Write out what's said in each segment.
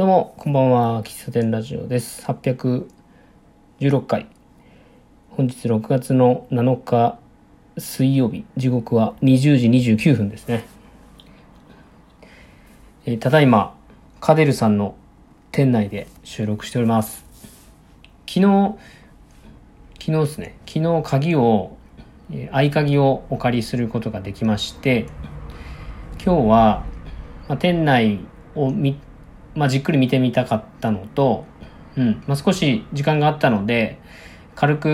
どうも、こんばんは。喫茶店ラジオです。816回。本日6月の7日水曜日。時刻は20時29分ですね。えーただいま、カデルさんの店内で収録しております。昨日、昨日ですね。昨日鍵を、えー合鍵をお借りすることができまして、今日は、まあ、店内を見、まあ、じっくり見てみたかったのと、うん、まあ、少し時間があったので、軽く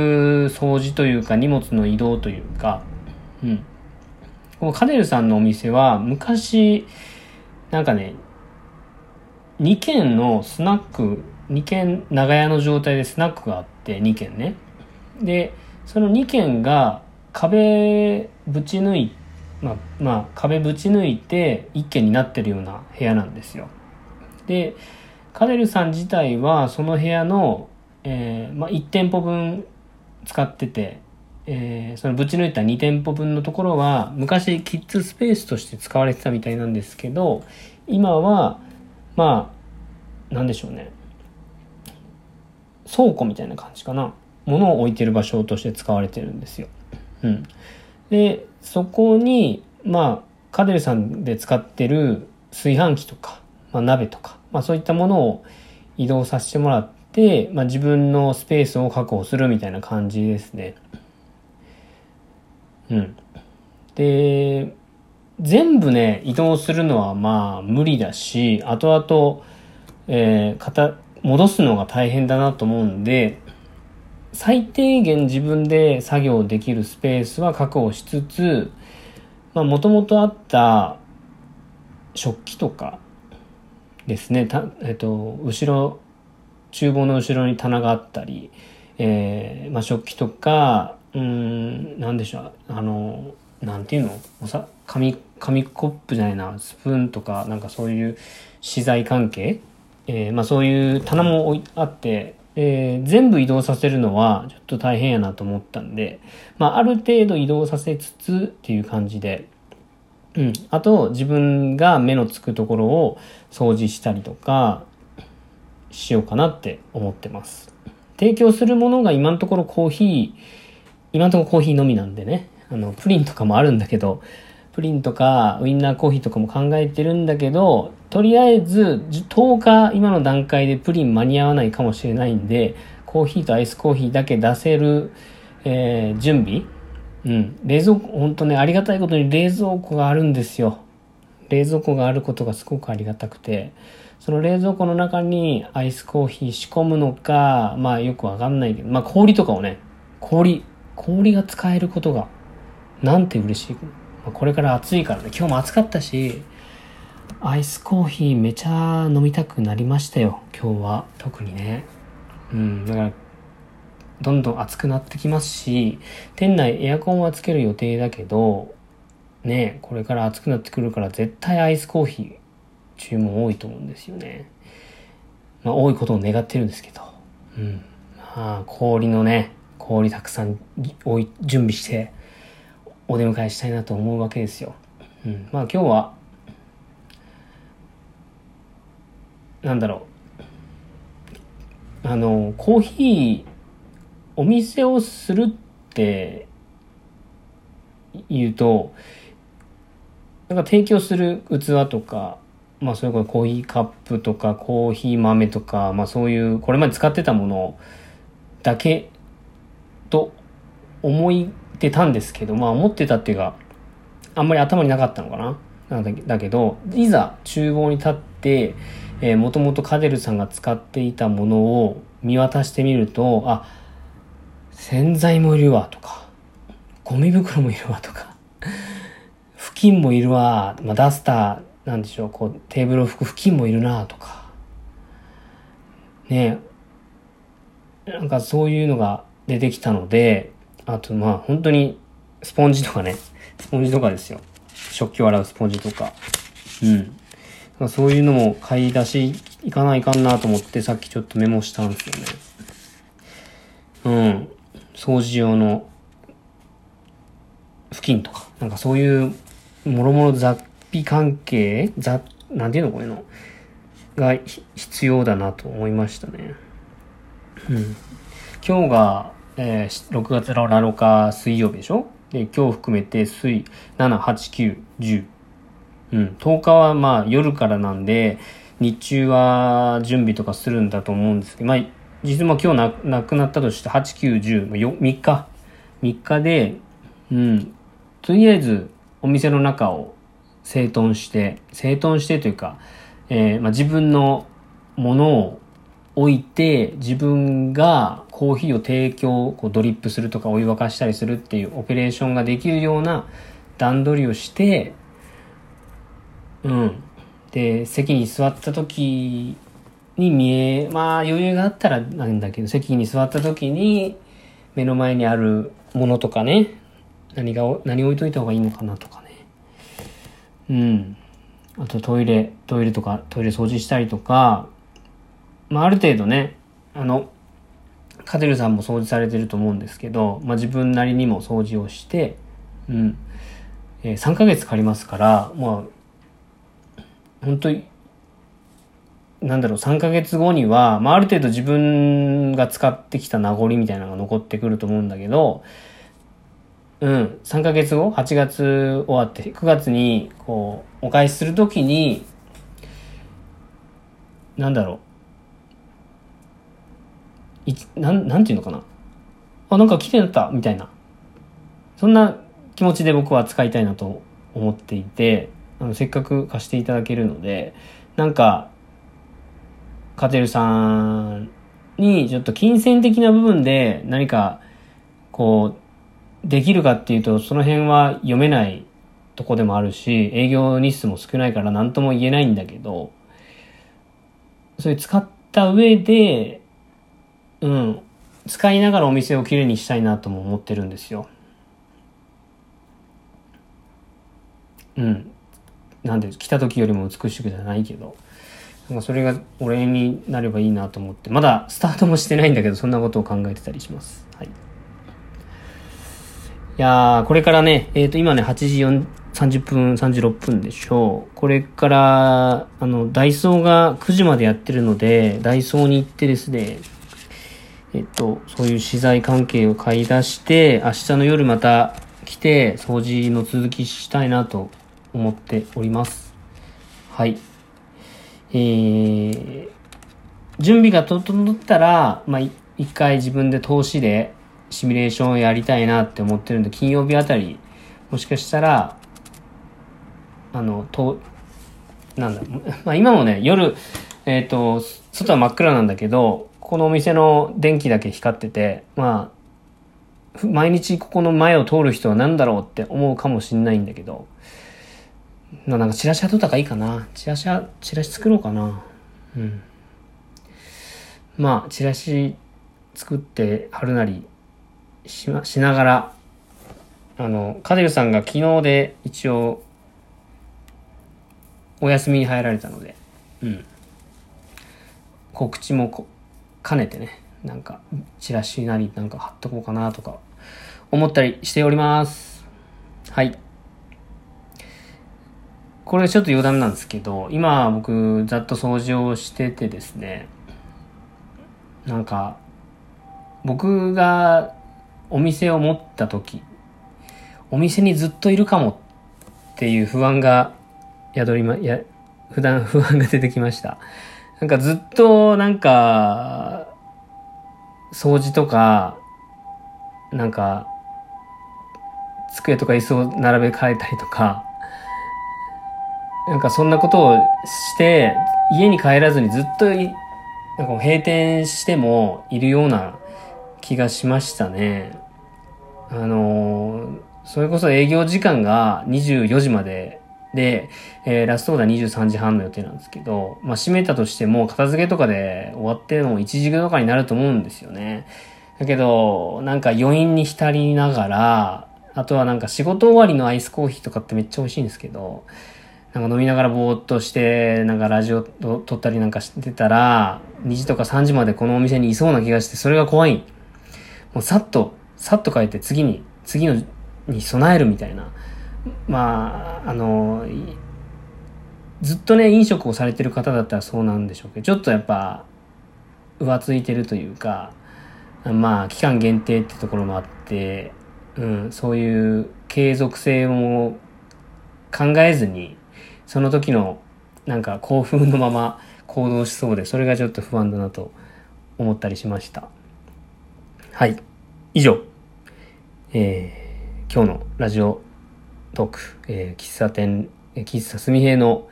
掃除というか荷物の移動というか、うん。このカデルさんのお店は昔、なんかね、2軒のスナック、2軒長屋の状態でスナックがあって、2軒ね。で、その2軒が壁ぶち抜いまあ、まあ、壁ぶち抜いて一軒になってるような部屋なんですよ。で、カデルさん自体はその部屋の、えーまあ、1店舗分使ってて、えーそのぶち抜いた2店舗分のところは昔キッズスペースとして使われてたみたいなんですけど、今は、まあ、なんでしょうね。倉庫みたいな感じかな。物を置いてる場所として使われてるんですよ。うん。で、そこに、まあ、カデルさんで使ってる炊飯器とか、まあ、鍋とか、まあ、そういったものを移動させてもらって、まあ、自分のスペースを確保するみたいな感じですね。うん。で、全部ね、移動するのはまあ無理だし、後々、えー、かた、戻すのが大変だなと思うんで、最低限自分で作業できるスペースは確保しつつ、まあ、もともとあった食器とかですね、えっと、後ろ、厨房の後ろに棚があったり、えーまあ、食器とか、うーん、なんでしょう、あの、なんていうの？おさ紙、紙コップじゃないな、スプーンとか、なんかそういう資材関係？えーまあそういう棚もあって、えー全部移動させるのはちょっと大変やなと思ったんで、まあある程度移動させつつっていう感じで、うん。あと自分が目のつくところを掃除したりとかしようかなって思ってます。提供するものが今のところコーヒー、今のところコーヒーのみなんでね、あの、プリンとかもあるんだけど、プリンとかウインナーコーヒーとかも考えてるんだけど、とりあえず10日今の段階でプリン間に合わないかもしれないんで、コーヒーとアイスコーヒーだけ出せる、えー準備うん。冷蔵庫、本当ね、ありがたいことに冷蔵庫があるんですよ。冷蔵庫があることがすごくありがたくて、その冷蔵庫の中にアイスコーヒー仕込むのか、まあよくわかんないけど、まあ氷とかをね、氷、氷が使えることが、なんて嬉しい。まあこれから暑いからね、今日も暑かったし、アイスコーヒーめちゃ飲みたくなりましたよ、今日は。特にね。うん、だから、どんどん暑くなってきますし、店内エアコンはつける予定だけど、ね、これから暑くなってくるから絶対アイスコーヒー注文多いと思うんですよね。まあ多いことを願ってるんですけど。うん。まあ氷のね、氷たくさんおい準備してお出迎えしたいなと思うわけですよ。うん。まあ今日は、なんだろう。あの、コーヒー、お店をするって言うと、なんか提供する器とか、まあそれこそコーヒーカップとかコーヒー豆とか、まあそういうこれまで使ってたものだけと思ってたんですけど、まあ思ってたっていうか、あんまり頭になかったのかな。なんだけど、いざ厨房に立って、えー、もともとカデルさんが使っていたものを見渡してみると、あ、洗剤もいるわとか、ゴミ袋もいるわとか、布巾もいるわ、まあ、ダスター、なんでしょう、こう、テーブルを拭く布巾もいるなとか、ね、なんかそういうのが出てきたので、あとまあ本当にスポンジとかね、スポンジとかですよ。食器を洗うスポンジとか。うん。なんかそういうのも買い出し行かないかんなと思ってさっきちょっとメモしたんですよね。うん。掃除用の布巾とか、なんかそういうもろもろ雑費関係雑、なんていうのこれの。が必要だなと思いましたね。うん。今日が、えー、6月の7日水曜日でしょ？で、今日含めて水、7、8、9、10。うん。10日はまあ夜からなんで、日中は準備とかするんだと思うんですけど、まあ、実は今日な亡くなったとして8、9、10、3日。3日で、うん。とりあえずお店の中を整頓して、整頓してというか、えー、まあ、自分のものを置いて、自分がコーヒーを提供、こうドリップするとかお湯沸かしたりするっていうオペレーションができるような段取りをして、うん。で、席に座った時に見え、まあ余裕があったらなんだけど、席に座った時に目の前にあるものとかね、何が、何置いといた方がいいのかなとかね。うん。あとトイレ、トイレとか、トイレ掃除したりとか、まあある程度ね、あの、カテルさんも掃除されてると思うんですけど、まあ自分なりにも掃除をして、うん。えー、3ヶ月借りますから、まあ、本当に、なんだろう、3ヶ月後には、まあある程度自分が使ってきた名残みたいなのが残ってくると思うんだけど、うん、3ヶ月後、8月終わって、9月に、こう、お返しするときに、なんだろう。いなん、なんていうのかな。あ、なんか来てなった、みたいな。そんな気持ちで僕は使いたいなと思っていて、あの、せっかく貸していただけるので、なんか、カテルさんにちょっと金銭的な部分で何か、こう、できるかっていうと、その辺は読めないとこでもあるし、営業日数も少ないから何とも言えないんだけど、それ使った上で、うん、使いながらお店をきれいにしたいなとも思ってるんですよ。うん。なんで、来た時よりも美しくじゃないけど、なんかそれがお礼になればいいなと思って、まだスタートもしてないんだけど、そんなことを考えてたりします。はい。いやー、これからね、えっ、ー、と、今ね、8時4 30分、36分でしょう。これから、あの、ダイソーが9時までやってるので、ダイソーに行ってですね、えっと、そういう資材関係を買い出して、明日の夜また来て、掃除の続きしたいなと思っております。はい。えー、準備が整ったら、まあ、一回自分で投資で、シミュレーションをやりたいなって思ってるんで、金曜日あたり、もしかしたら、あの、と、なんだ、まあ今もね、夜、えっ、ー、と、外は真っ暗なんだけど、このお店の電気だけ光ってて、まあ、毎日ここの前を通る人は何だろうって思うかもしんないんだけど、なんかチラシ貼っとったかいいかな。チラシは、チラシ作ろうかな。うん。まあ、チラシ作って貼るなり、しま、しながら、あの、カデルさんが昨日で一応、お休みに入られたので、うん。告知もこ兼ねてね、なんか、チラシなりなんか貼っとこうかなとか、思ったりしております。はい。これちょっと余談なんですけど、今僕ざっと掃除をしててですね、なんか、僕がお店を持った時、お店にずっといるかもっていう不安が宿りま、や、普段 不安が出てきました。なんかずっとなんか、掃除とか、なんか、机とか椅子を並べ替えたりとか、なんかそんなことをして、家に帰らずにずっとなんか閉店してもいるような気がしましたね。あのー、それこそ営業時間が24時までで、えー、ラストオーダー23時半の予定なんですけど、まあ、閉めたとしても、片付けとかで終わっても1時とかになると思うんですよね。だけど、なんか余韻に浸りながら、あとはなんか仕事終わりのアイスコーヒーとかってめっちゃ美味しいんですけど、なんか飲みながらぼーっとして、なんかラジオ撮ったりなんかしてたら、2時とか3時までこのお店にいそうな気がして、それが怖い。もうさっと、さっと帰って次に、次のに備えるみたいな。まあ、あの、ずっとね、飲食をされてる方だったらそうなんでしょうけど、ちょっとやっぱ、浮ついてるというか、まあ、期間限定ってところもあって、うん、そういう継続性も考えずに、その時のなんか興奮のまま行動しそうで、それがちょっと不安だなと思ったりしました。はい。以上、えー、今日のラジオトーク、えー、喫茶店、喫茶すみへの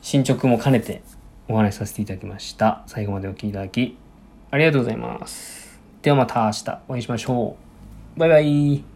進捗も兼ねてお話しさせていただきました。最後までお聴きいただき、ありがとうございます。ではまた明日お会いしましょう。バイバイ。